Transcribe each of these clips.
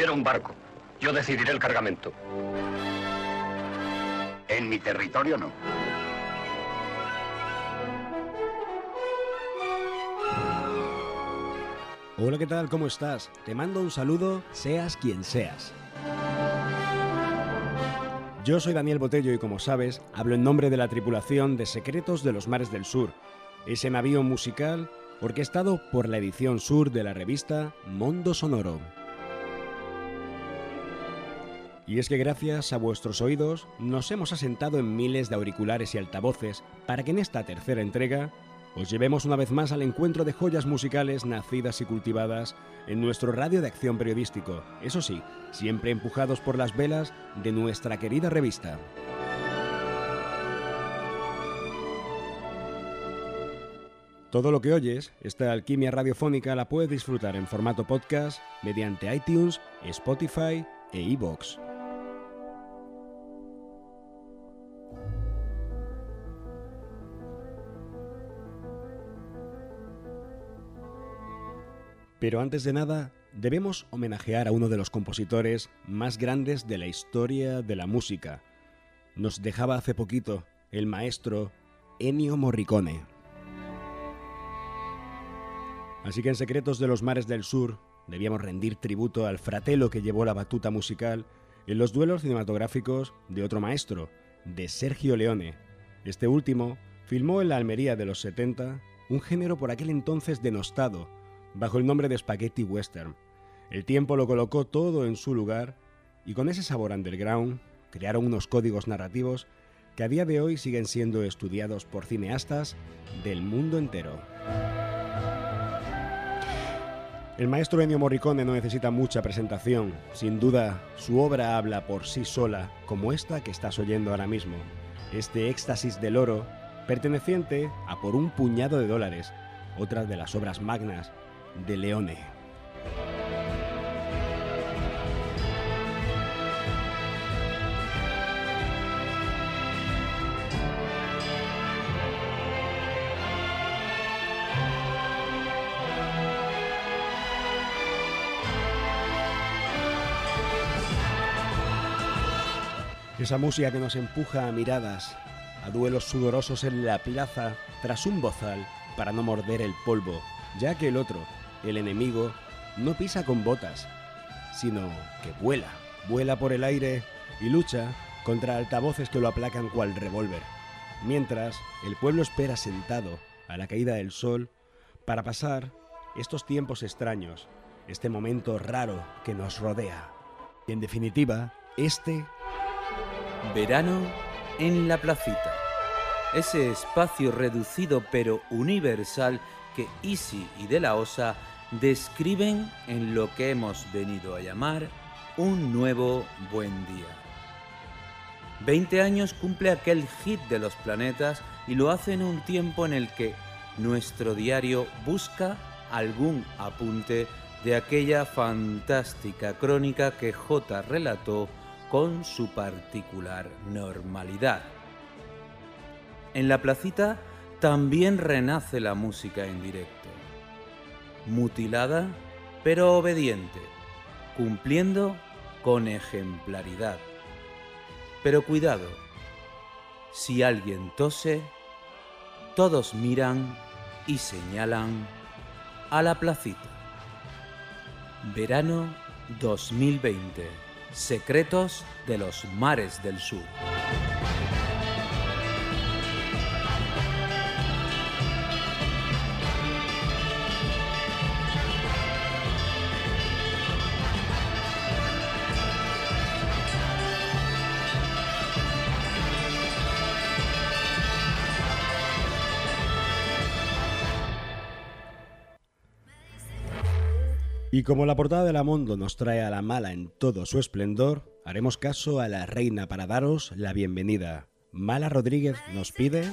Quiero un barco. Yo decidiré el cargamento. En mi territorio no. Hola, ¿qué tal? ¿Cómo estás? Te mando un saludo, seas quien seas. Yo soy Daniel Botello y como sabes, hablo en nombre de la tripulación de Secretos de los Mares del Sur, ese navío musical orquestado por la edición sur de la revista Mondo Sonoro. Y es que gracias a vuestros oídos nos hemos asentado en miles de auriculares y altavoces para que en esta tercera entrega os llevemos una vez más al encuentro de joyas musicales nacidas y cultivadas en nuestro radio de acción periodístico, eso sí, siempre empujados por las velas de nuestra querida revista. Todo lo que oyes, esta alquimia radiofónica la puedes disfrutar en formato podcast mediante iTunes, Spotify e iVoox. Pero antes de nada, debemos homenajear a uno de los compositores más grandes de la historia de la música. Nos dejaba hace poquito el maestro Ennio Morricone. Así que en Secretos de los Mares del Sur debíamos rendir tributo al fratelo que llevó la batuta musical en los duelos cinematográficos de otro maestro, de Sergio Leone. Este último filmó en la Almería de los 70 un género por aquel entonces denostado, bajo el nombre de Spaghetti Western. El tiempo lo colocó todo en su lugar y con ese sabor underground crearon unos códigos narrativos que a día de hoy siguen siendo estudiados por cineastas del mundo entero. El maestro Ennio Morricone no necesita mucha presentación, sin duda su obra habla por sí sola, como esta que estás oyendo ahora mismo, este éxtasis del oro, perteneciente a por un puñado de dólares, otra de las obras magnas de Leone. Esa música que nos empuja a miradas, a duelos sudorosos en la plaza tras un bozal para no morder el polvo, ya que el otro, el enemigo, no pisa con botas, sino que vuela, vuela por el aire y lucha contra altavoces que lo aplacan cual revólver, mientras el pueblo espera sentado a la caída del sol para pasar estos tiempos extraños, este momento raro que nos rodea. Y en definitiva, este Verano en la placita. Ese espacio reducido pero universal que Isi y De la Osa describen en lo que hemos venido a llamar un nuevo buen día. Veinte años cumple aquel hit de los planetas y lo hace en un tiempo en el que nuestro diario busca algún apunte de aquella fantástica crónica que J relató con su particular normalidad. En la placita también renace la música en directo, mutilada pero obediente, cumpliendo con ejemplaridad. Pero cuidado, si alguien tose, todos miran y señalan a la placita. Verano 2020. Secretos de los mares del sur. Y como la portada de la Mondo nos trae a la mala en todo su esplendor, haremos caso a la reina para daros la bienvenida. Mala Rodríguez nos pide...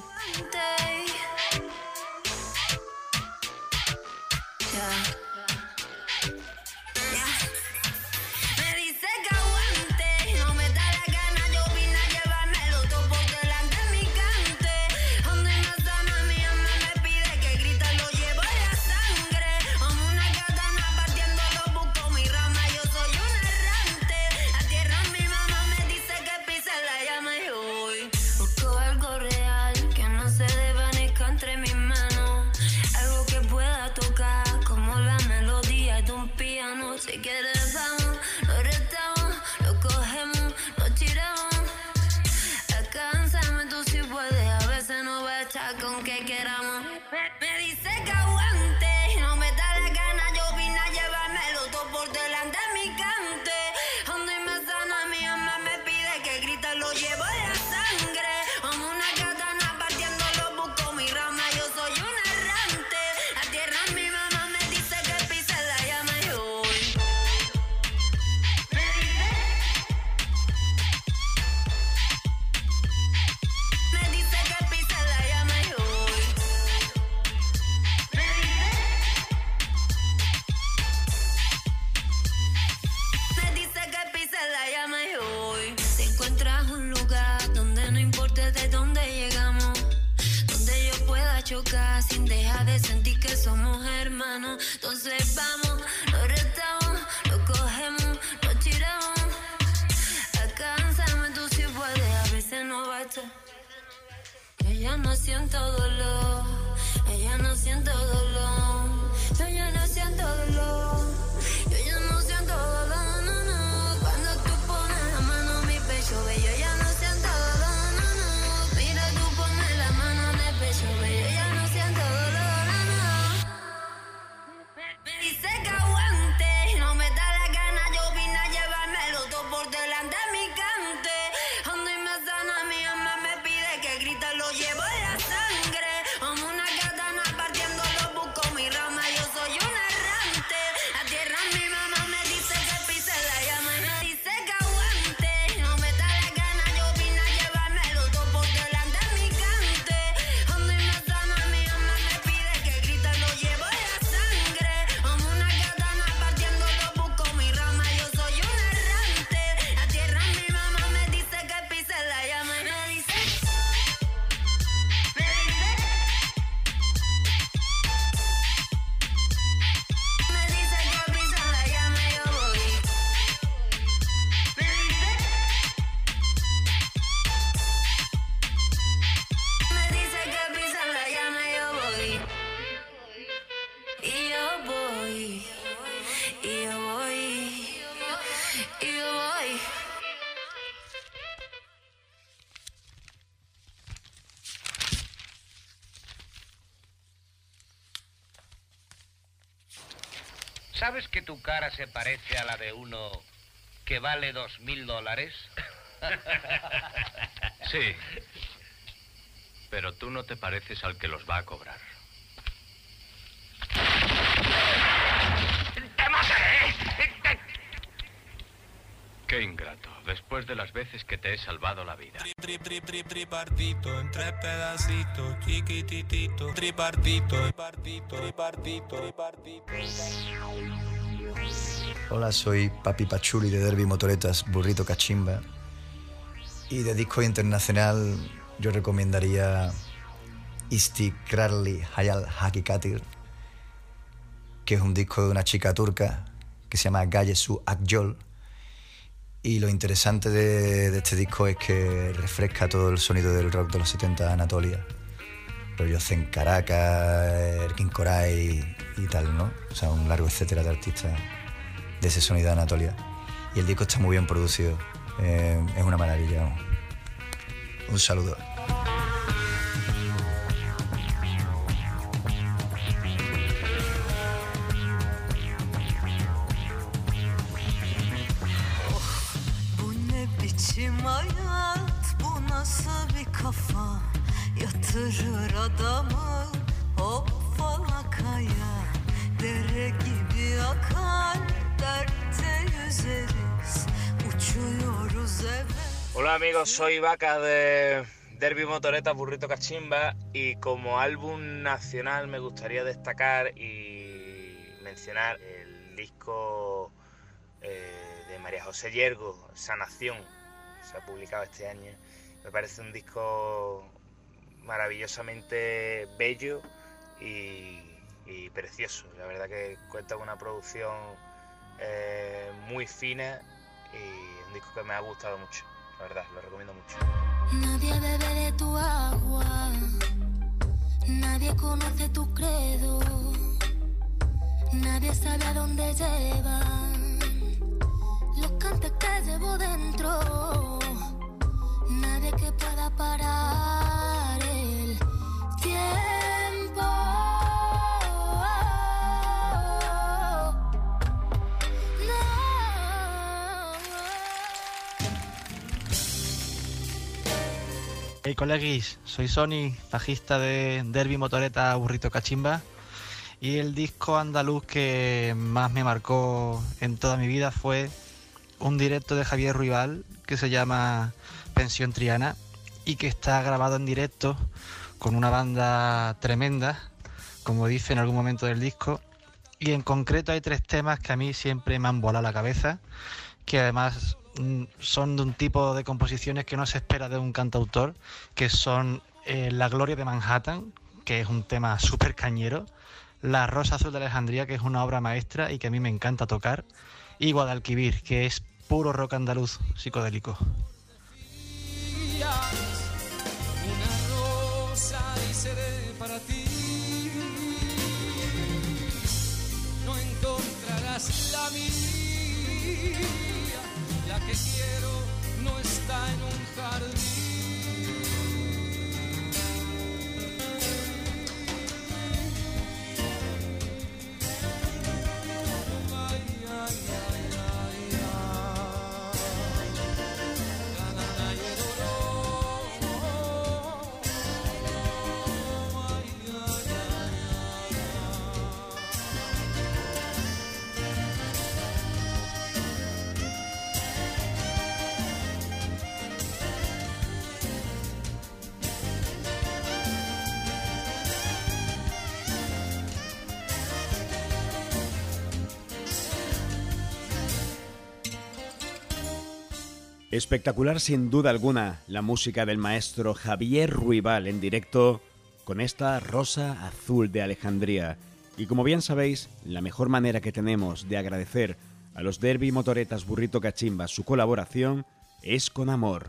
¿Sabes que tu cara se parece a la de uno que vale dos mil dólares? Sí. Pero tú no te pareces al que los va a cobrar. Qué ingrato, después de las veces que te he salvado la vida. Trip, trip, trip, tripartito, en tres pedacitos, chiquititito, tripartito, tripartito, tripartito, tripartito. Hola, soy Papi Pachuli de Derby Motoretas Burrito Cachimba. Y de disco internacional yo recomendaría Isti Krarli Hayal Hakikatir, que es un disco de una chica turca que se llama Gaye Su Akjol. Y lo interesante de, este disco es que refresca todo el sonido del rock de los 70 de Anatolia. Rollo Zen Caracas, Erkin Koray y tal, ¿no? O sea, un largo etcétera de artistas de ese sonido de Anatolia. Y el disco está muy bien producido. Eh, es una maravilla. Un saludo. Hola amigos, soy Vaca de Derby Motoreta Burrito Cachimba. Y como álbum nacional me gustaría destacar y mencionar el disco eh, de María José Yergo, Sanación, se ha publicado este año. Me parece un disco maravillosamente bello y, y precioso. La verdad que cuenta con una producción eh, muy fina y un disco que me ha gustado mucho. La verdad, lo recomiendo mucho. Nadie bebe de tu agua, nadie conoce tu credo, nadie sabe a dónde llevan los cantes que llevo dentro nadie que pueda parar el tiempo. Hey colegis, soy Sony, bajista de Derby Motoreta Burrito Cachimba. Y el disco andaluz que más me marcó en toda mi vida fue un directo de Javier Ruibal que se llama Pensión Triana y que está grabado en directo con una banda tremenda, como dice en algún momento del disco. Y en concreto hay tres temas que a mí siempre me han volado la cabeza, que además mm, son de un tipo de composiciones que no se espera de un cantautor, que son eh, La Gloria de Manhattan, que es un tema súper cañero, La Rosa Azul de Alejandría, que es una obra maestra y que a mí me encanta tocar, y Guadalquivir, que es puro rock andaluz psicodélico. La que quiero no está en un jardín. Espectacular sin duda alguna la música del maestro Javier Ruibal en directo con esta Rosa Azul de Alejandría. Y como bien sabéis, la mejor manera que tenemos de agradecer a los Derby Motoretas Burrito Cachimba su colaboración es con amor.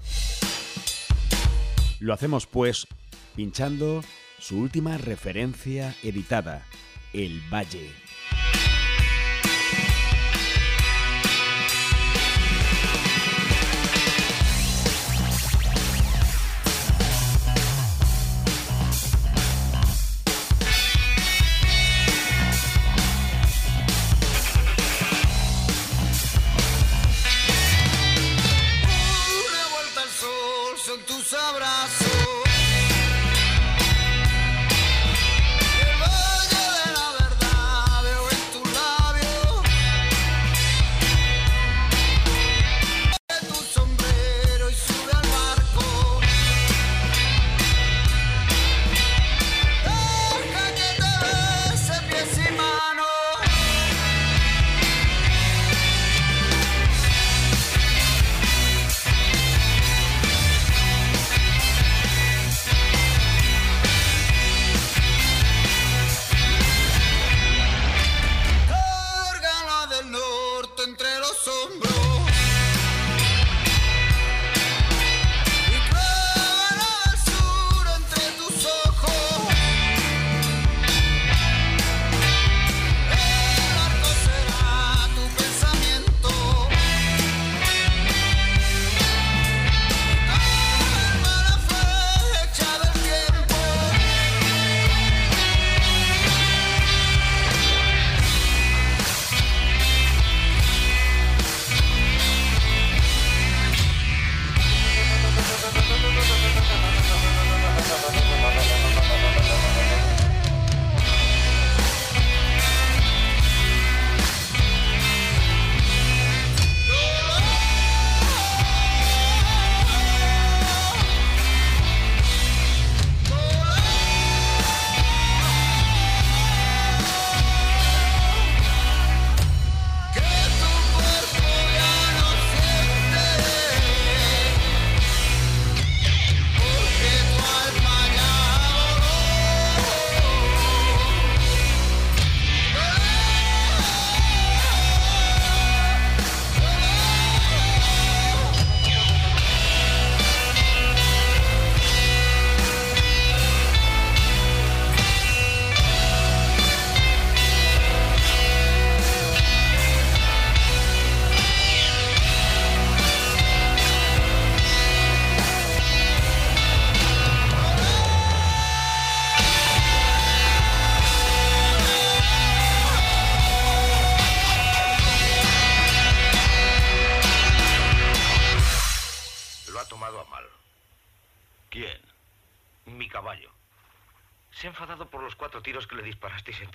Lo hacemos pues pinchando su última referencia editada, El Valle.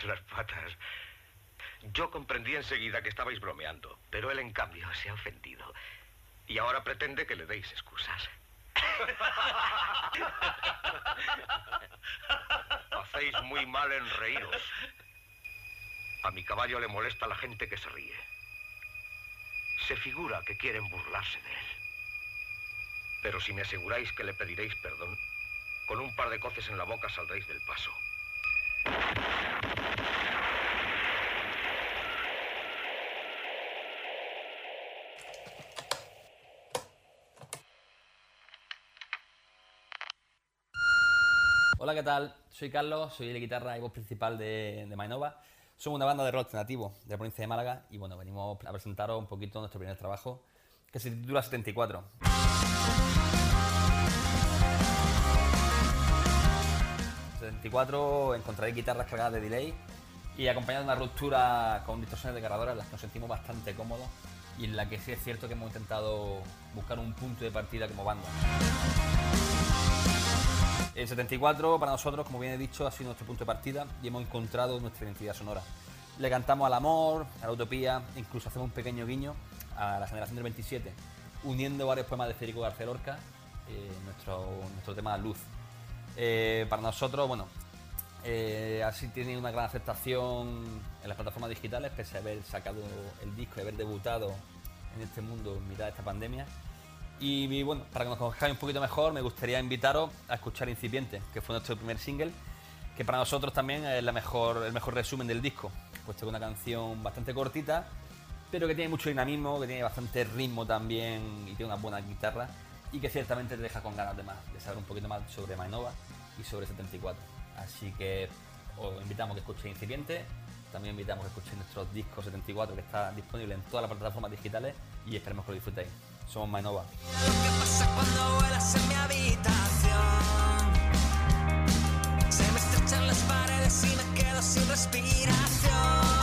Entre las patas. Yo comprendí enseguida que estabais bromeando, pero él en cambio se ha ofendido. Y ahora pretende que le deis excusas. Hacéis muy mal en reíros. A mi caballo le molesta la gente que se ríe. Se figura que quieren burlarse de él. Pero si me aseguráis que le pediréis perdón, con un par de coces en la boca saldréis del paso. Hola, ¿qué tal? Soy Carlos, soy el guitarra y voz principal de, de Mainova. Somos una banda de rock alternativo de la provincia de Málaga y bueno, venimos a presentaros un poquito nuestro primer trabajo que se titula 74. 74 encontraréis guitarras cargadas de delay y acompañado de una ruptura con distorsiones de cargadora en las que nos sentimos bastante cómodos y en la que sí es cierto que hemos intentado buscar un punto de partida como banda. El 74 para nosotros, como bien he dicho, ha sido nuestro punto de partida y hemos encontrado nuestra identidad sonora. Le cantamos al amor, a la utopía, incluso hacemos un pequeño guiño a la generación del 27, uniendo varios poemas de Federico García Lorca, eh, nuestro, nuestro tema Luz. Eh, para nosotros, bueno, eh, así tiene una gran aceptación en las plataformas digitales, pese a haber sacado el disco y haber debutado en este mundo en mitad de esta pandemia. Y, bueno, para que nos conozcáis un poquito mejor, me gustaría invitaros a escuchar Incipiente, que fue nuestro primer single, que para nosotros también es la mejor, el mejor resumen del disco, puesto que una canción bastante cortita, pero que tiene mucho dinamismo, que tiene bastante ritmo también y tiene una buena guitarra y que ciertamente te deja con ganas de más, de saber un poquito más sobre Mainova y sobre 74. Así que os invitamos a que escuchéis Incipiente, también invitamos a que escuchéis nuestro disco 74 que está disponible en todas las plataformas digitales y esperemos que lo disfrutéis. Somos Mainova. Se me estrechan las paredes y me quedo sin respiración.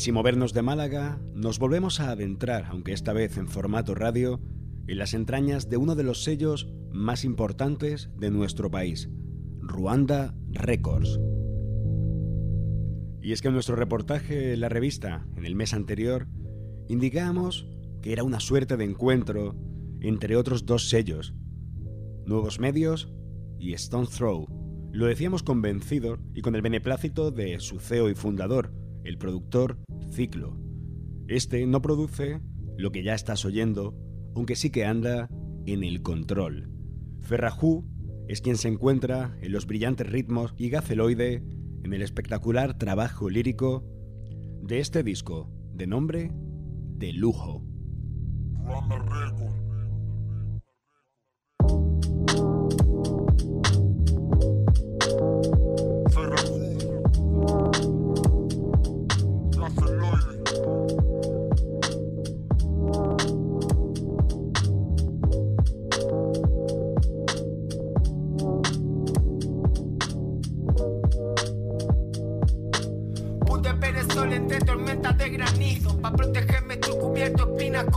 Sin movernos de Málaga, nos volvemos a adentrar, aunque esta vez en formato radio, en las entrañas de uno de los sellos más importantes de nuestro país, Ruanda Records. Y es que en nuestro reportaje en la revista, en el mes anterior, indicábamos que era una suerte de encuentro entre otros dos sellos, Nuevos Medios y Stone Throw. Lo decíamos convencido y con el beneplácito de su CEO y fundador, el productor Ciclo. Este no produce lo que ya estás oyendo, aunque sí que anda en el control. Ferrajú es quien se encuentra en los brillantes ritmos y Gaceloide en el espectacular trabajo lírico de este disco de nombre De Lujo.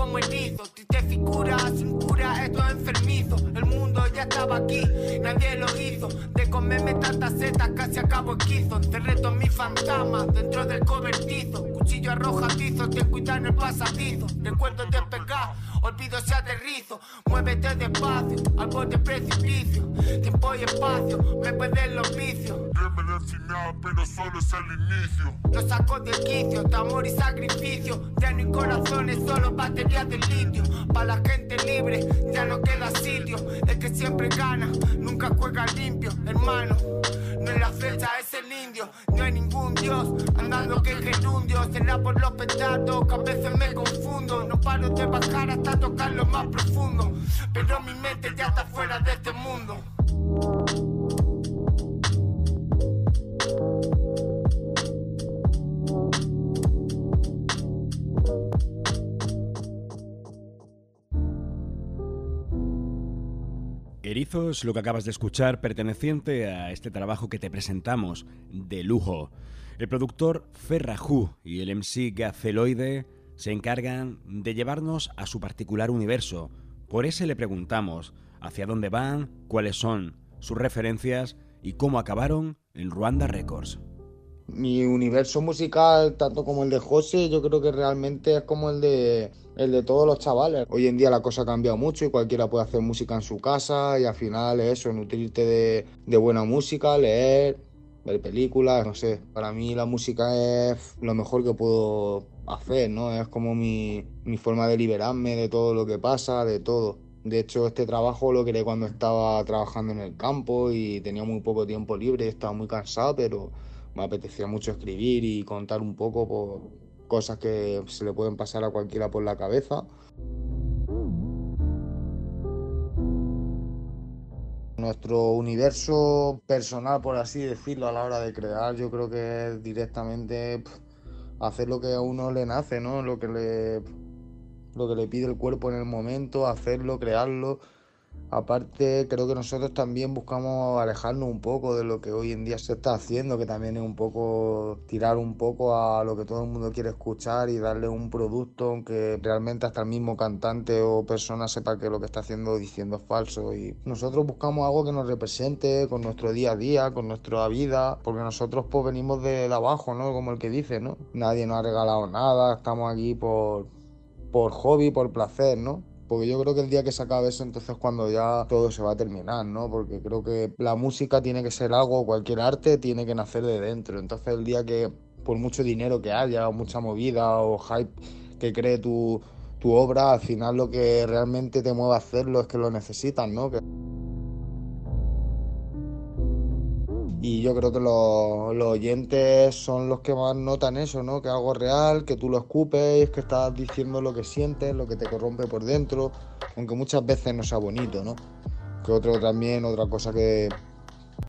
Como erizo. Triste figura, sin cura, esto es enfermizo. El mundo ya estaba aquí, nadie lo hizo. De comerme tantas setas, casi acabo esquizo. Encerré todos mis fantasmas dentro del cobertizo. Cuchillo arrojadizo, ten cuidado el pasadizo. Recuerdo despegar, olvido se aterrizo. Muévete despacio, al borde precipicio. Tiempo y espacio, me pueden los vicios. final, pero solo es el inicio. Lo saco de quicio, de amor y sacrificio. Ya no hay corazones, solo baterías de litio. Para la gente libre, ya no queda sitio. El que siempre gana, nunca juega limpio, hermano. No es la flecha, es No hay ningún dios andando que gerundio. Será por los petardos que a veces me confundo. No paro de bajar hasta tocar lo más profundo. Pero mi mente ya está fuera de este mundo. Lo que acabas de escuchar, perteneciente a este trabajo que te presentamos, de lujo. El productor Ferrajú y el MC Gaceloide se encargan de llevarnos a su particular universo. Por eso le preguntamos hacia dónde van, cuáles son sus referencias y cómo acabaron en Ruanda Records. Mi universo musical, tanto como el de José, yo creo que realmente es como el de, el de todos los chavales. Hoy en día la cosa ha cambiado mucho y cualquiera puede hacer música en su casa y al final es eso, nutrirte de, de buena música, leer, ver películas, no sé. Para mí la música es lo mejor que puedo hacer, ¿no? Es como mi, mi forma de liberarme de todo lo que pasa, de todo. De hecho, este trabajo lo creé cuando estaba trabajando en el campo y tenía muy poco tiempo libre, estaba muy cansado, pero me apetecía mucho escribir y contar un poco por cosas que se le pueden pasar a cualquiera por la cabeza. Nuestro universo personal, por así decirlo, a la hora de crear, yo creo que es directamente hacer lo que a uno le nace, ¿no? Lo que le, lo que le pide el cuerpo en el momento, hacerlo, crearlo. Aparte, creo que nosotros también buscamos alejarnos un poco de lo que hoy en día se está haciendo, que también es un poco tirar un poco a lo que todo el mundo quiere escuchar y darle un producto, aunque realmente hasta el mismo cantante o persona sepa que lo que está haciendo o diciendo es falso. Y nosotros buscamos algo que nos represente con nuestro día a día, con nuestra vida, porque nosotros pues venimos de, abajo, ¿no? Como el que dice, ¿no? Nadie nos ha regalado nada, estamos aquí por, por hobby, por placer, ¿no? Porque yo creo que el día que se acabe eso, entonces cuando ya todo se va a terminar, ¿no? Porque creo que la música tiene que ser algo, cualquier arte tiene que nacer de dentro. Entonces el día que, por mucho dinero que haya, o mucha movida, o hype que cree tu, tu obra, al final lo que realmente te mueve a hacerlo es que lo necesitas, ¿no? Y yo creo que los, los oyentes son los que más notan eso, ¿no? Que es algo real, que tú lo escupes, que estás diciendo lo que sientes, lo que te corrompe por dentro, aunque muchas veces no sea bonito, ¿no? Que otro también, otra cosa que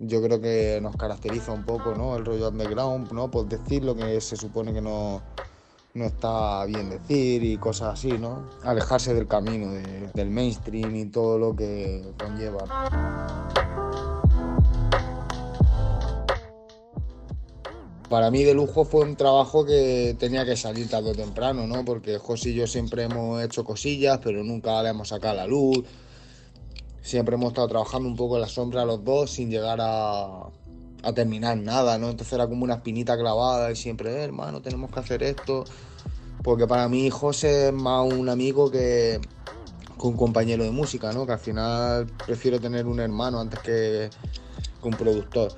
yo creo que nos caracteriza un poco, ¿no? El rollo underground, ¿no? Pues decir lo que se supone que no, no está bien decir y cosas así, ¿no? Alejarse del camino, de- del mainstream y todo lo que conlleva. Para mí de lujo fue un trabajo que tenía que salir tarde o temprano, ¿no? Porque José y yo siempre hemos hecho cosillas, pero nunca le hemos sacado la luz. Siempre hemos estado trabajando un poco en la sombra los dos sin llegar a, a terminar nada, ¿no? Entonces era como una espinita clavada y siempre, "Eh, hermano, tenemos que hacer esto. Porque para mí José es más un amigo que, un compañero de música, ¿no? Que al final prefiero tener un hermano antes que un productor.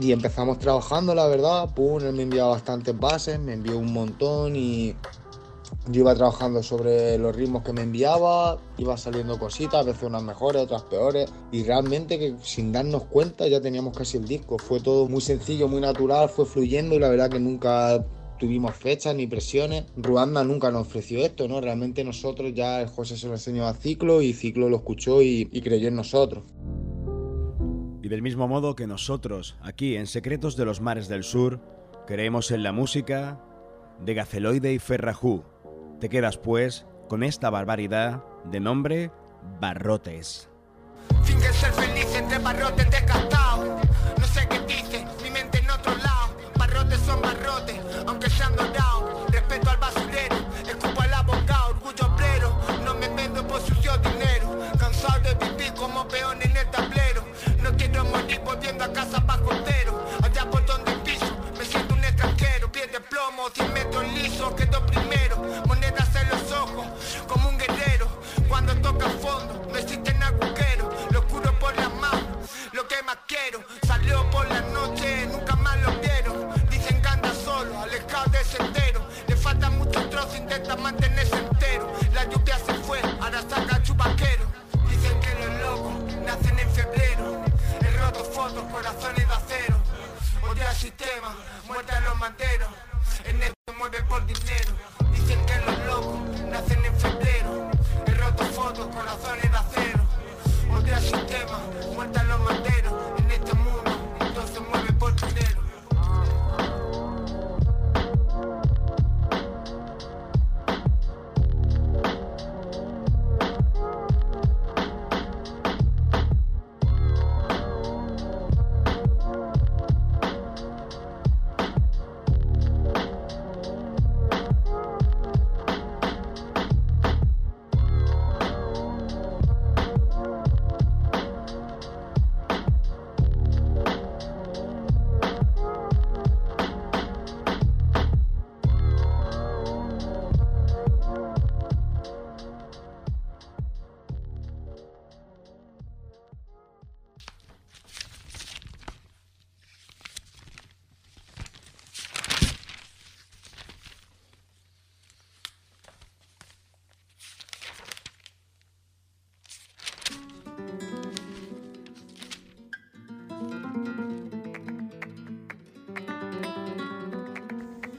Y empezamos trabajando, la verdad. Pum, él me enviaba bastantes bases, me envió un montón y, yo iba trabajando sobre los ritmos que me enviaba, iba saliendo cositas, a veces unas mejores, otras peores, y realmente que sin darnos cuenta ya teníamos casi el disco. Fue todo muy sencillo, muy natural, fue fluyendo y la verdad que nunca tuvimos fechas ni presiones. Ruanda nunca nos ofreció esto, ¿no? Realmente nosotros ya el José se lo enseñó a Ciclo y Ciclo lo escuchó y, y creyó en nosotros. Y del mismo modo que nosotros, aquí en Secretos de los Mares del Sur, creemos en la música de Gaceloide y Ferrajú. Te quedas pues con esta barbaridad de nombre Barrotes. Finge ser feliz entre barrotes desgastados. No sé qué dice, mi mente en otro lado. Barrotes son barrotes, aunque sean dorados. Respeto al basurero,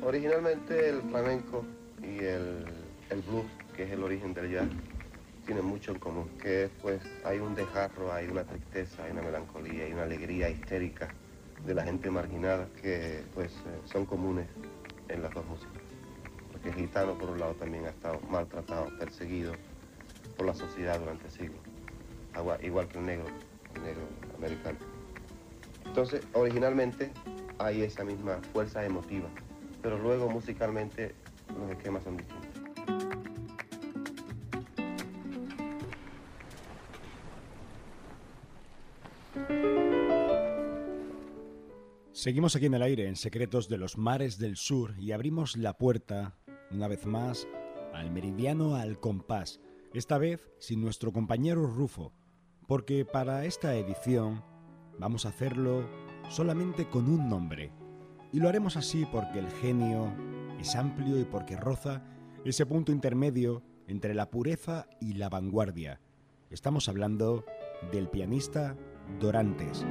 Originalmente el flamenco y el, blues, que es el origen del jazz, tienen mucho en común, que es pues hay un desgarro, hay una tristeza, hay una melancolía, hay una alegría histérica de la gente marginada que pues eh, son comunes en las dos músicas. Porque el gitano por un lado también ha estado maltratado, perseguido por la sociedad durante siglos, igual que el negro, el negro americano. Entonces, originalmente hay esa misma fuerza emotiva, pero luego musicalmente los esquemas son distintos. Seguimos aquí en el aire, en Secretos de los Mares del Sur, y abrimos la puerta, una vez más, al meridiano al compás, esta vez sin nuestro compañero Rufo, porque para esta edición vamos a hacerlo solamente con un nombre. Y lo haremos así porque el genio es amplio y porque roza ese punto intermedio entre la pureza y la vanguardia. Estamos hablando del pianista Dorantes.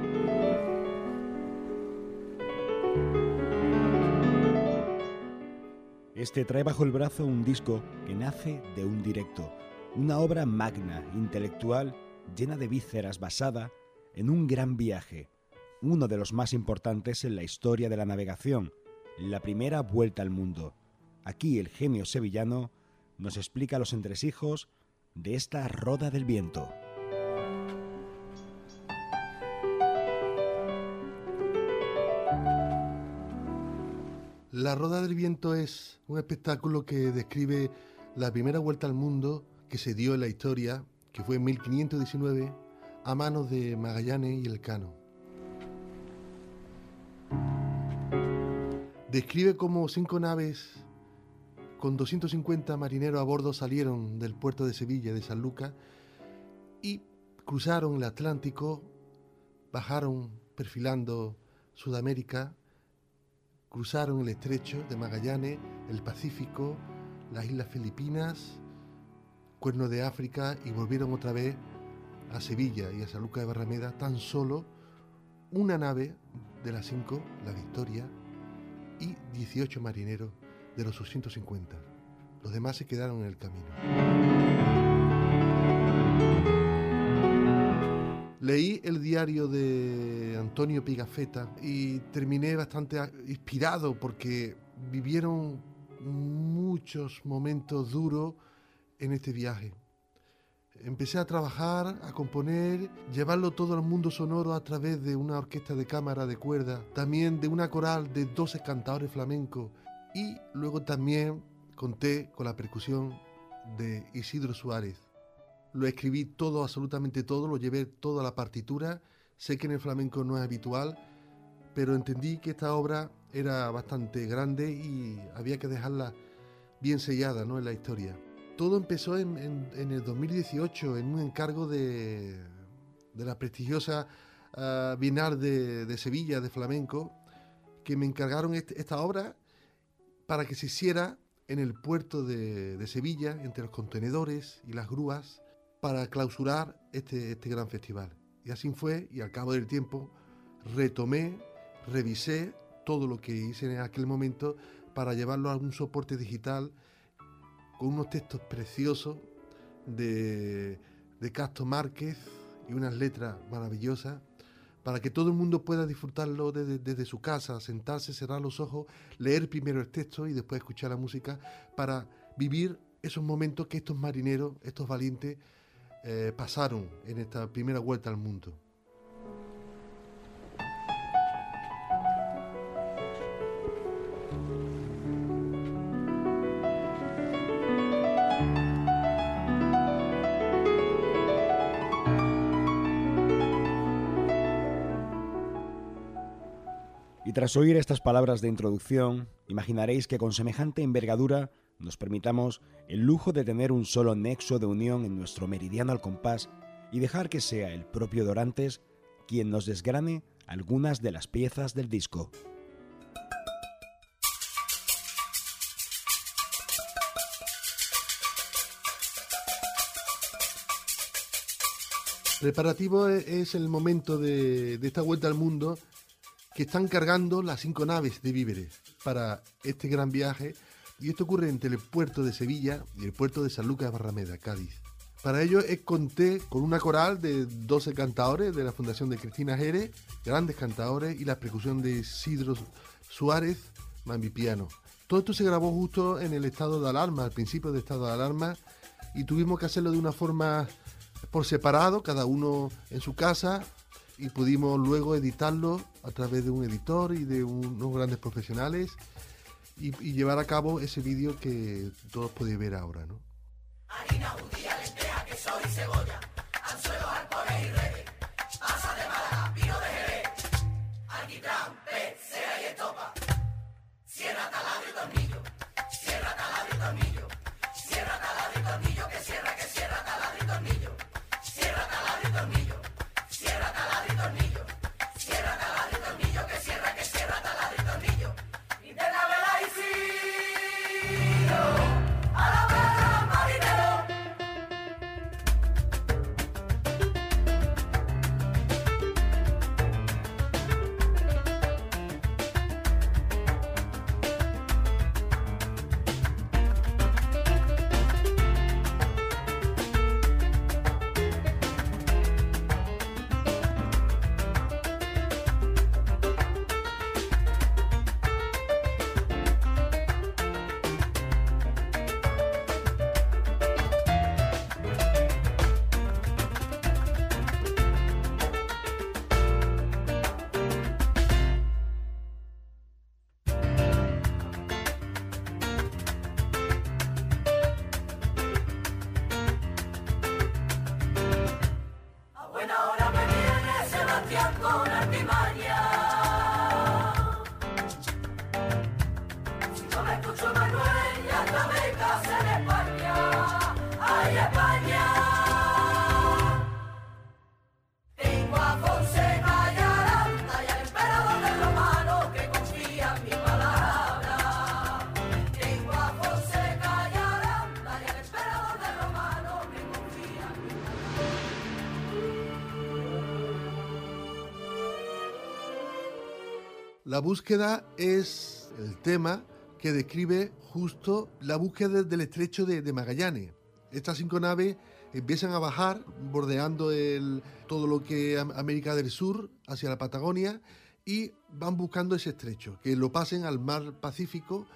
Este trae bajo el brazo un disco que nace de un directo, una obra magna, intelectual, llena de vísceras, basada en un gran viaje, uno de los más importantes en la historia de la navegación, la primera vuelta al mundo. Aquí el genio sevillano nos explica los entresijos de esta roda del viento. La Roda del Viento es un espectáculo que describe la primera vuelta al mundo que se dio en la historia, que fue en 1519, a manos de Magallanes y Elcano. Describe cómo cinco naves con 250 marineros a bordo salieron del puerto de Sevilla, de San Lucas, y cruzaron el Atlántico, bajaron perfilando Sudamérica, cruzaron el estrecho de Magallanes, el Pacífico, las Islas Filipinas, Cuerno de África y volvieron otra vez a Sevilla y a San Lucas de Barrameda. Tan solo una nave de las cinco, la Victoria, y 18 marineros de los 250. Los demás se quedaron en el camino. Leí el diario de Antonio Pigafetta y terminé bastante inspirado porque vivieron muchos momentos duros en este viaje. Empecé a trabajar, a componer, llevarlo todo al mundo sonoro a través de una orquesta de cámara de cuerda, también de una coral de 12 cantadores flamencos y luego también conté con la percusión de Isidro Suárez. Lo escribí todo, absolutamente todo, lo llevé toda la partitura. Sé que en el flamenco no es habitual, pero entendí que esta obra era bastante grande y había que dejarla bien sellada ¿no? en la historia. Todo empezó en, el 2018 en un encargo de, de la prestigiosa ah, Bienal de, de Sevilla de Flamenco, que me encargaron este- esta obra para que se hiciera en el puerto de, de Sevilla, entre los contenedores y las grúas, para clausurar este, este gran festival. Y así fue, y al cabo del tiempo retomé, revisé todo lo que hice en aquel momento para llevarlo a un soporte digital con unos textos preciosos de, de Castro Márquez y unas letras maravillosas para que todo el mundo pueda disfrutarlo desde, desde su casa, sentarse, cerrar los ojos, leer primero el texto y después escuchar la música para vivir esos momentos que estos marineros, estos valientes, eh, pasaron en esta primera vuelta al mundo. Tras oír estas palabras de introducción, imaginaréis que con semejante envergadura nos permitamos el lujo de tener un solo nexo de unión en nuestro meridiano al compás y dejar que sea el propio Dorantes quien nos desgrane algunas de las piezas del disco. Preparativo e- es el momento de, de esta vuelta al mundo que están cargando las cinco naves de víveres para este gran viaje y esto ocurre entre el puerto de Sevilla y el puerto de San Lucas Barrameda, Cádiz. Para ello conté con una coral de 12 cantadores de la Fundación de Cristina Jerez, grandes cantadores, y la percusión de Isidro Suárez, mambipiano. Todo esto se grabó justo en el estado de alarma, al principio del estado de alarma, y tuvimos que hacerlo de una forma por separado, cada uno en su casa, y pudimos luego editarlo a través de un editor y de unos grandes profesionales y, y llevar a cabo ese vídeo que todos podéis ver ahora, ¿no? Harina, judía, lenteja, queso y cebolla. Anzuelos, alcoholes y redes. Asa de Málaga, vino de Jerez. Alquitrán, pez, cera y estopa. Sierra, taladro y tornillo. Búsqueda es el tema que describe justo la búsqueda del estrecho de, Magallanes. Estas cinco naves empiezan a bajar bordeando todo lo que es América del Sur hacia la Patagonia y van buscando ese estrecho, que lo pasen al mar Pacífico,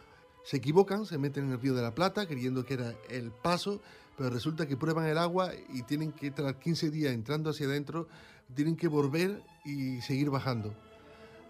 se equivocan, se meten en el río de la Plata creyendo que era el paso, pero resulta que prueban el agua y tienen que, tras 15 días entrando hacia adentro, tienen que volver y seguir bajando.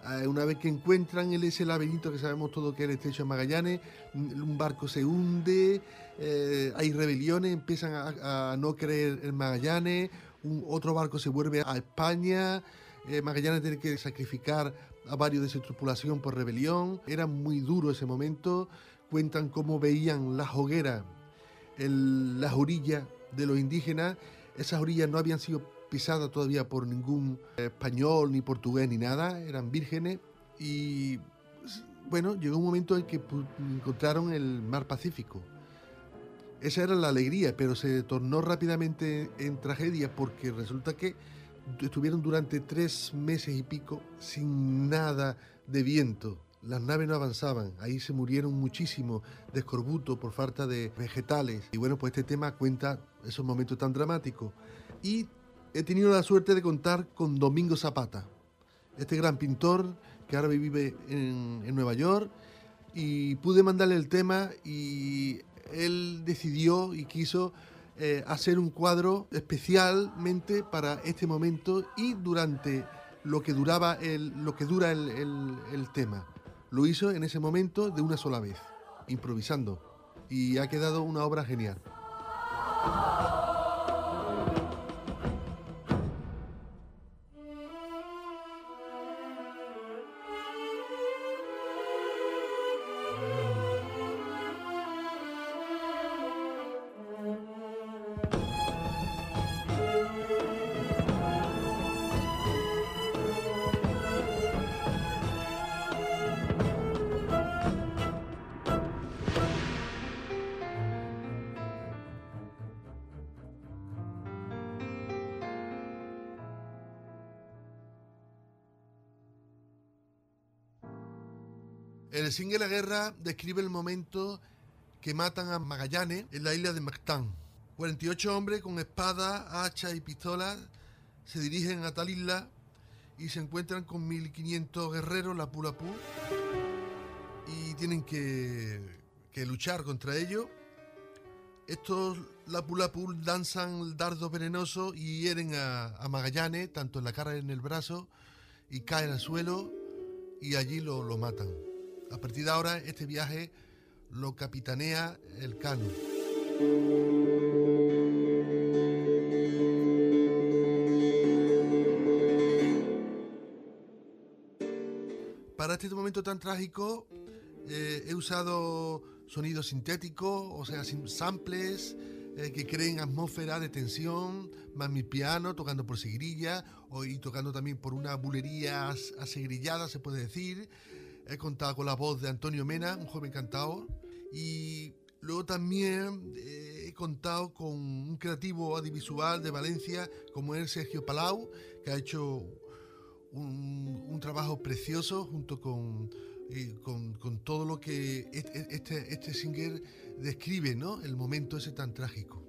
Eh, Una vez que encuentran el, ese laberinto que sabemos todo que es el estrecho de Magallanes, un barco se hunde, eh, hay rebeliones, empiezan a, no creer en Magallanes, un, otro barco se vuelve a España, eh, Magallanes tiene que sacrificar a varios de su tripulación por rebelión, era muy duro ese momento, cuentan cómo veían las hogueras, las orillas de los indígenas, esas orillas no habían sido pisadas todavía por ningún eh, español, ni portugués, ni nada, eran vírgenes y bueno, llegó un momento en que encontraron el mar Pacífico. Esa era la alegría, pero se tornó rápidamente en tragedia porque resulta que estuvieron durante tres meses y pico sin nada de viento. Las naves no avanzaban, ahí se murieron muchísimo de escorbuto por falta de vegetales. Y bueno, pues este tema cuenta esos momentos tan dramáticos. Y he tenido la suerte de contar con Domingo Zapata, este gran pintor que ahora vive en, en Nueva York. Y pude mandarle el tema y él decidió y quiso eh, hacer un cuadro especialmente para este momento y durante lo que duraba el, lo que dura el, el- el tema. Lo hizo en ese momento de una sola vez, improvisando. Y ha quedado una obra genial. El single La Guerra describe el momento que matan a Magallanes en la isla de Mactán. 48 hombres con espadas, hachas y pistolas se dirigen a tal isla y se encuentran con 1500 guerreros, la Pulapú, y tienen que, luchar contra ellos. Estos Lapulapul danzan dardos venenosos y hieren a, Magallanes, tanto en la cara y en el brazo, y caen al suelo y allí lo matan. A partir de ahora, este viaje lo capitanea el Cano. Para este momento tan trágico, eh, he usado sonidos sintéticos, o sea, samples eh, que creen atmósfera de tensión, más mi piano tocando por seguirilla o, y tocando también por una bulería as- asegrillada, se puede decir. He contado con la voz de Antonio Mena, un joven cantador, y luego también eh, he contado con un creativo audiovisual de Valencia como es Sergio Palau, que ha hecho un, trabajo precioso junto con, y con, con todo lo que este, este, este singer describe, ¿no? El momento ese tan trágico.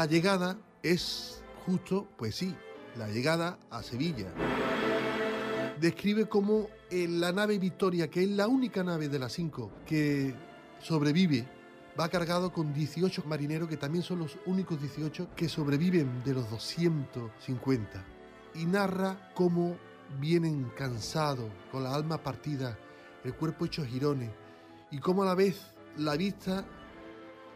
La llegada es justo, pues sí, la llegada a Sevilla. Describe cómo en la nave Victoria, que es la única nave de las cinco que sobrevive, va cargado con 18 marineros que también son los únicos 18 que sobreviven de los 250. Y narra cómo vienen cansados, con la alma partida, el cuerpo hecho girones, y cómo a la vez la vista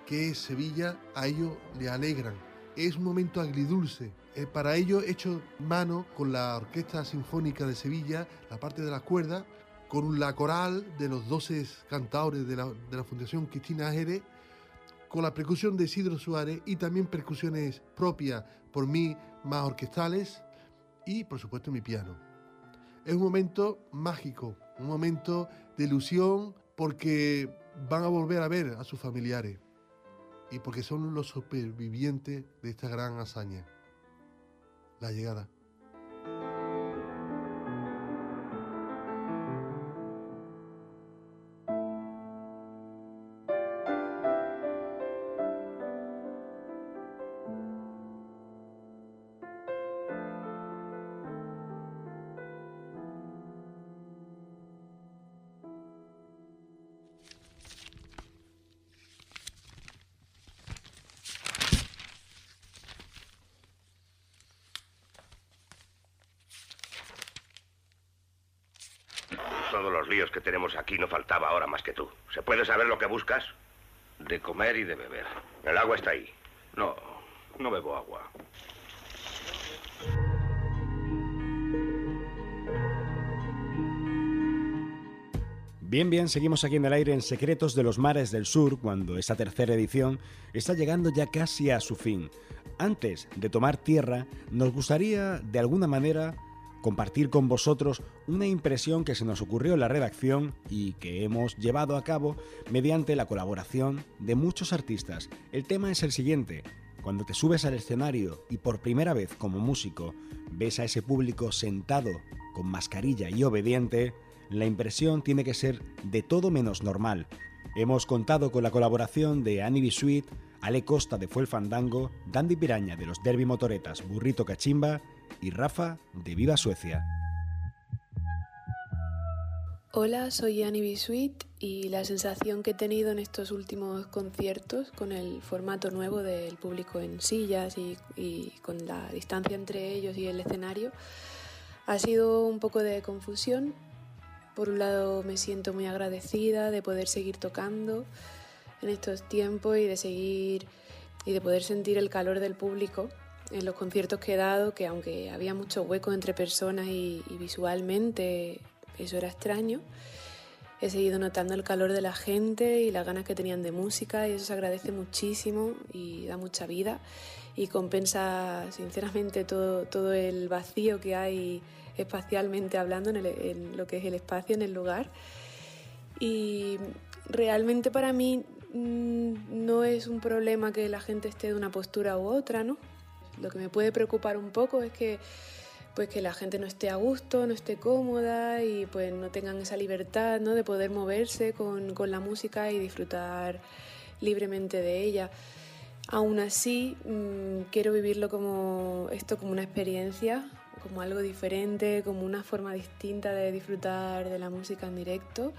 que es Sevilla, a ellos le alegran. Es un momento agridulce. Eh, para ello hecho mano con la Orquesta Sinfónica de Sevilla, la parte de las cuerdas, con la coral de los 12 cantaores de la, de la Fundación Cristina Jerez, con la percusión de Isidro Suárez y también percusiones propias por mí, más orquestales, y por supuesto mi piano. Es un momento mágico, un momento de ilusión porque van a volver a ver a sus familiares y porque son los supervivientes de esta gran hazaña, la llegada. Tenemos aquí no faltaba ahora más que tú. ¿Se puede saber lo que buscas? De comer y de beber. El agua está ahí. No, no bebo agua. Bien, bien, seguimos aquí en el aire en Secretos de los Mares del Sur, cuando esta tercera edición está llegando ya casi a su fin. Antes de tomar tierra, nos gustaría, de alguna manera, compartir con vosotros una impresión que se nos ocurrió en la redacción y que hemos llevado a cabo mediante la colaboración de muchos artistas. El tema es el siguiente. Cuando te subes al escenario y por primera vez como músico ves a ese público sentado, con mascarilla y obediente, la impresión tiene que ser de todo menos normal. Hemos contado con la colaboración de Annie Bisuit, Ale Costa de Fue el Fandango, Dandy Piraña de los Derby Motoretas Burrito Cachimba y Rafa de Viva Suecia. Hola, soy Annie Bisuit y la sensación que he tenido en estos últimos conciertos con el formato nuevo del público en sillas y, y con la distancia entre ellos y el escenario ha sido un poco de confusión. Por un lado me siento muy agradecida de poder seguir tocando en estos tiempos y de seguir y de poder sentir el calor del público en los conciertos que he dado, que aunque había mucho hueco entre personas y, y visualmente eso era extraño. he seguido notando el calor de la gente y las ganas que tenían de música y eso se agradece muchísimo y da mucha vida y compensa sinceramente todo, todo el vacío que hay espacialmente hablando en, el- en lo que es el espacio, en el lugar. Y realmente para mí mm, no es un problema que la gente esté de una postura u otra, ¿no? Lo que me puede preocupar un poco es que pues que la gente no esté a gusto, no esté cómoda y pues no tengan esa libertad ¿no? de poder moverse con, con la música y disfrutar libremente de ella. Aún así, mm, quiero vivirlo como esto como una experiencia, como algo diferente, como una forma distinta de disfrutar de la música en directo.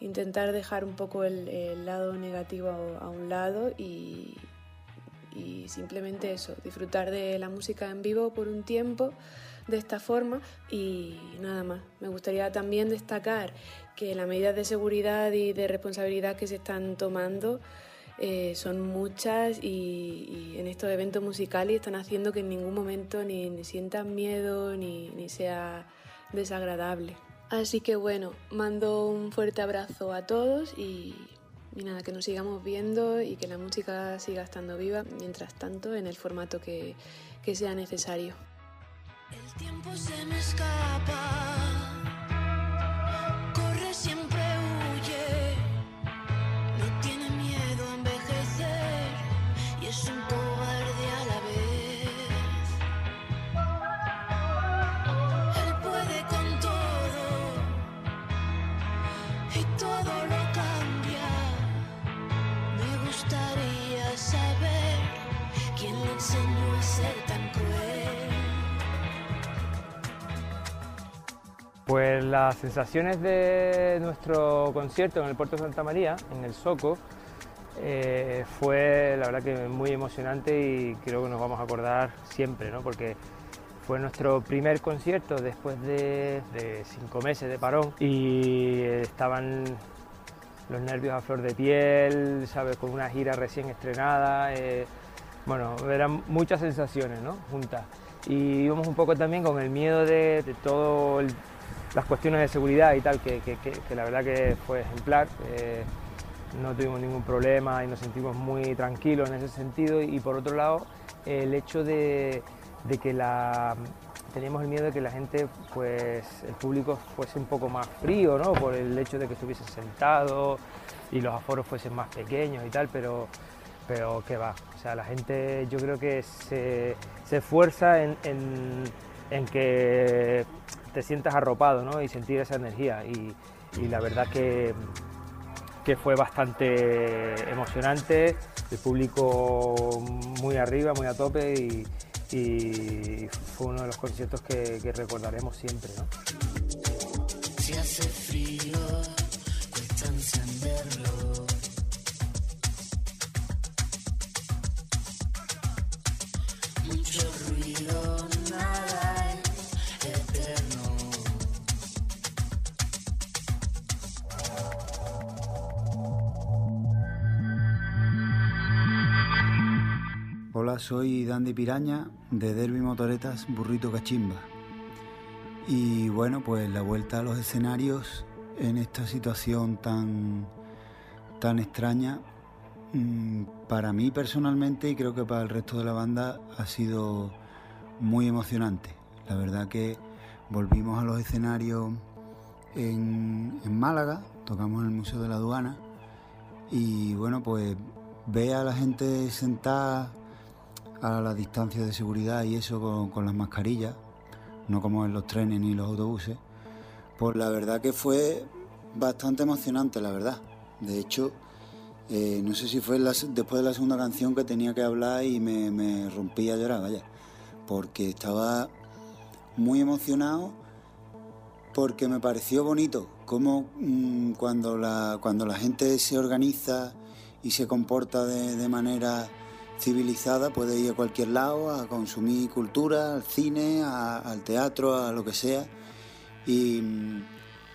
Intentar dejar un poco el, el lado negativo a, a un lado y, y simplemente eso, disfrutar de la música en vivo por un tiempo de esta forma y nada más. Me gustaría también destacar que las medidas de seguridad y de responsabilidad que se están tomando eh, son muchas y, en estos eventos musicales están haciendo que en ningún momento ni, ni sientan miedo ni, ni sea desagradable. Así que bueno, mando un fuerte abrazo a todos y, y nada, que nos sigamos viendo y que la música siga estando viva mientras tanto en el formato que, que sea necesario. El tiempo se me escapa, Pues las sensaciones de nuestro concierto en el Puerto Santa María, en el Soco, eh, fue la verdad que muy emocionante y creo que nos vamos a acordar siempre, ¿no? porque fue nuestro primer concierto después de, de cinco meses de parón y estaban los nervios a flor de piel, ¿sabes? con una gira recién estrenada, eh, bueno, eran muchas sensaciones ¿no? juntas. Y íbamos un poco también con el miedo de, de todo el- las cuestiones de seguridad y tal, que, que- que- que la verdad que fue ejemplar. eh, no tuvimos ningún problema y nos sentimos muy tranquilos en ese sentido. Y por otro lado, el hecho de, de que la, teníamos el miedo de que la gente, pues el público fuese un poco más frío, ¿no? Por el hecho de que estuviese sentado y los aforos fuesen más pequeños y tal, pero, pero qué va. O sea, la gente yo creo que se, se esfuerza en- en que te sientas arropado ¿no? y sentir esa energía. Y, la verdad que, que fue bastante emocionante, el público muy arriba, muy a tope y, fue uno de los conciertos que, recordaremos siempre. ¿no? Soy Dandy Piraña de Derby Motoretas Burrito Cachimba. Y bueno, pues la vuelta a los escenarios en esta situación tan, tan extraña, mm, para mí personalmente y creo que para el resto de la banda ha sido muy emocionante. La verdad que volvimos a los escenarios en, en Málaga, tocamos en el Museo de la Aduana y bueno, pues ve a la gente sentada a la distancia de seguridad y eso con, las mascarillas, no como en los trenes ni los autobuses, pues la verdad que fue bastante emocionante, la verdad. De hecho, eh, no sé si fue después de la segunda canción que tenía que hablar y me, me rompí a llorar, vaya, porque estaba muy emocionado porque me pareció bonito cómo mm, cuando, la, cuando la gente se organiza y se comporta de manera civilizada puede ir a cualquier lado a consumir cultura, al cine, al teatro, a lo que sea. Y,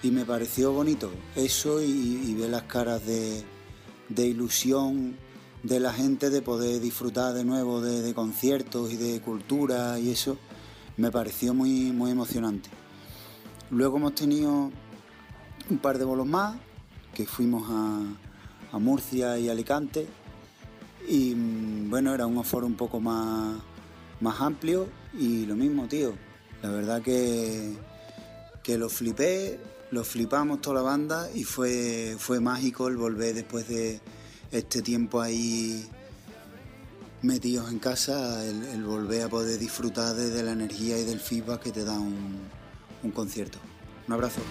me pareció bonito eso y, ver las caras de, de ilusión de la gente de poder disfrutar de nuevo de, de conciertos y de cultura y eso me pareció muy, muy emocionante. Luego hemos tenido un par de bolos más, que fuimos a, a Murcia y Alicante. Y bueno, era un aforo un poco más, más amplio y lo mismo, tío. La verdad que, que lo flipé, lo flipamos toda la banda y fue, fue mágico el volver después de este tiempo ahí metidos en casa, el, volver a poder disfrutar de, de la energía y del feedback que te da un, un concierto. Un abrazo.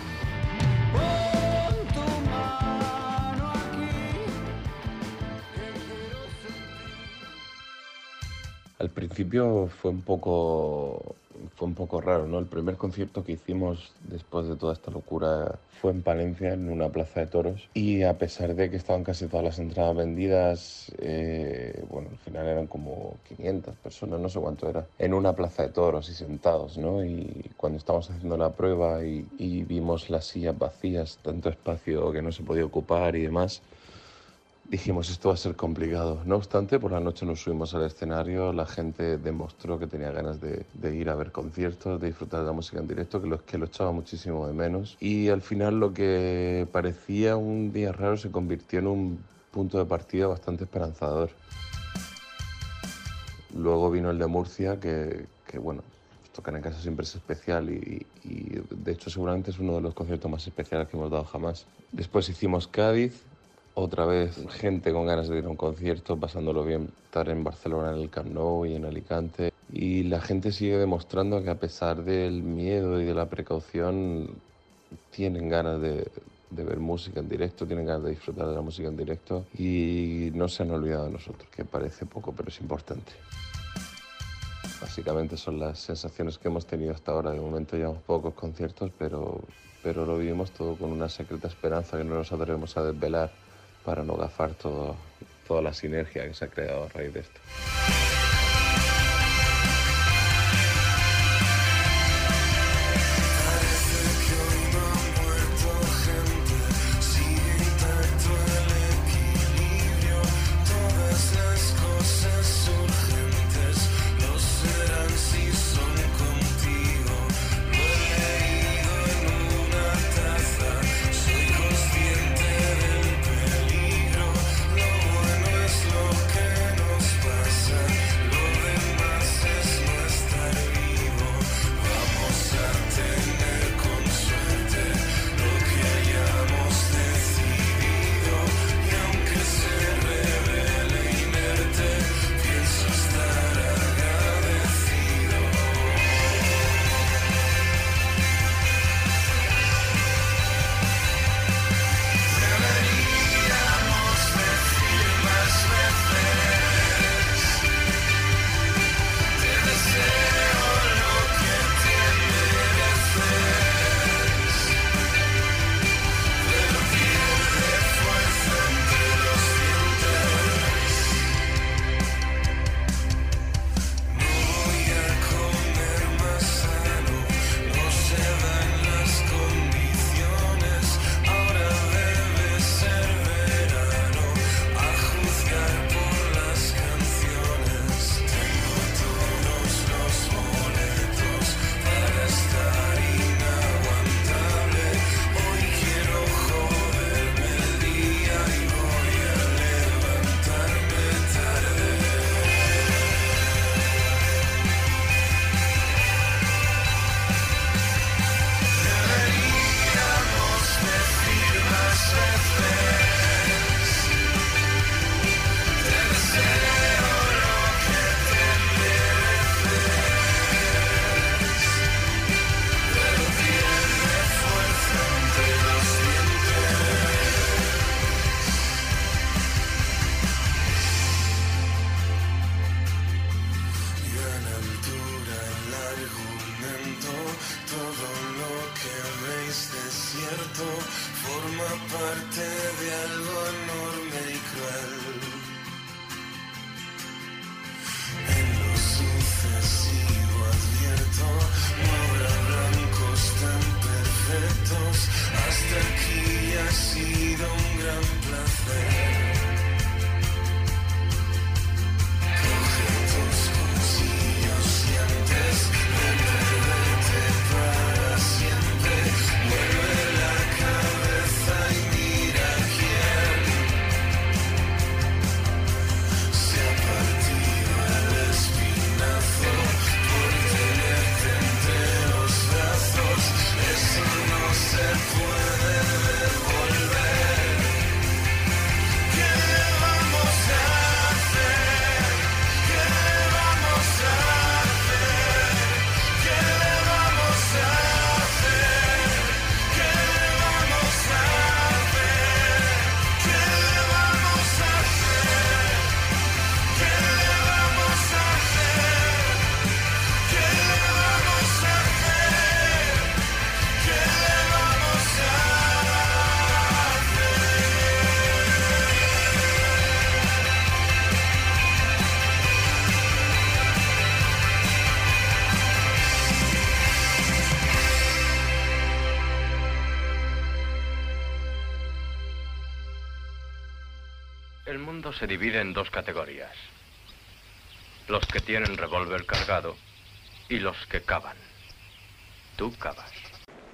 Al principio fue un poco fue un poco raro, ¿no? El primer concierto que hicimos después de toda esta locura fue en Palencia, en una plaza de toros. Y a pesar de que estaban casi todas las entradas vendidas, eh, bueno, al final eran como 500 personas, no sé cuánto era, en una plaza de toros y sentados, ¿no? Y cuando estábamos haciendo la prueba y, y vimos las sillas vacías, tanto espacio que no se podía ocupar y demás, dijimos esto va a ser complicado. No obstante, por la noche nos subimos al escenario, la gente demostró que tenía ganas de, de ir a ver conciertos, de disfrutar de la música en directo, que lo, que lo echaba muchísimo de menos. Y al final lo que parecía un día raro se convirtió en un punto de partida bastante esperanzador. Luego vino el de Murcia, que, que bueno, tocar en casa siempre es especial y, y de hecho seguramente es uno de los conciertos más especiales que hemos dado jamás. Después hicimos Cádiz, otra vez gente con ganas de ir a un concierto, pasándolo bien, estar en Barcelona, en el Camp Nou y en Alicante. Y la gente sigue demostrando que a pesar del miedo y de la precaución, tienen ganas de, de ver música en directo, tienen ganas de disfrutar de la música en directo y no se han olvidado de nosotros, que parece poco, pero es importante. Básicamente son las sensaciones que hemos tenido hasta ahora. De momento llevamos pocos conciertos, pero, pero lo vivimos todo con una secreta esperanza que no nos atrevemos a desvelar para no gafar toda la sinergia que se ha creado a raíz de esto. Se divide en dos categorías. Los que tienen revólver cargado y los que cavan. Tú cavas.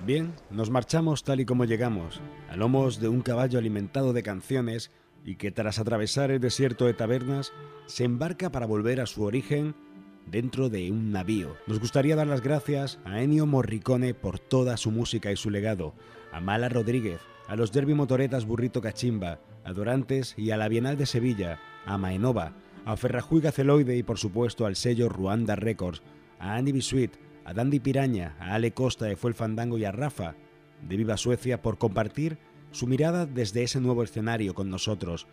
Bien, nos marchamos tal y como llegamos, a lomos de un caballo alimentado de canciones y que tras atravesar el desierto de tabernas se embarca para volver a su origen dentro de un navío. Nos gustaría dar las gracias a Ennio Morricone por toda su música y su legado, a Mala Rodríguez, a los Derby Motoretas Burrito Cachimba, a Dorantes y a la Bienal de Sevilla, a Maenova, a Ferrajuy Gaceloide y por supuesto al sello Ruanda Records, a Andy Bisuit, a Dandy Piraña, a Ale Costa de Fue el Fandango y a Rafa de Viva Suecia por compartir su mirada desde ese nuevo escenario con nosotros.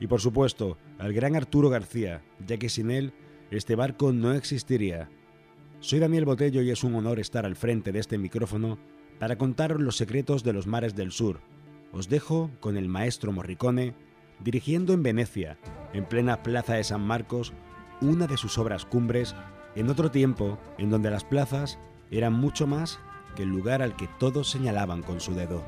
Y por supuesto al gran Arturo García, ya que sin él este barco no existiría. Soy Daniel Botello y es un honor estar al frente de este micrófono para contaros los secretos de los mares del sur. Os dejo con el maestro Morricone dirigiendo en Venecia, en plena plaza de San Marcos, una de sus obras cumbres, en otro tiempo en donde las plazas eran mucho más que el lugar al que todos señalaban con su dedo.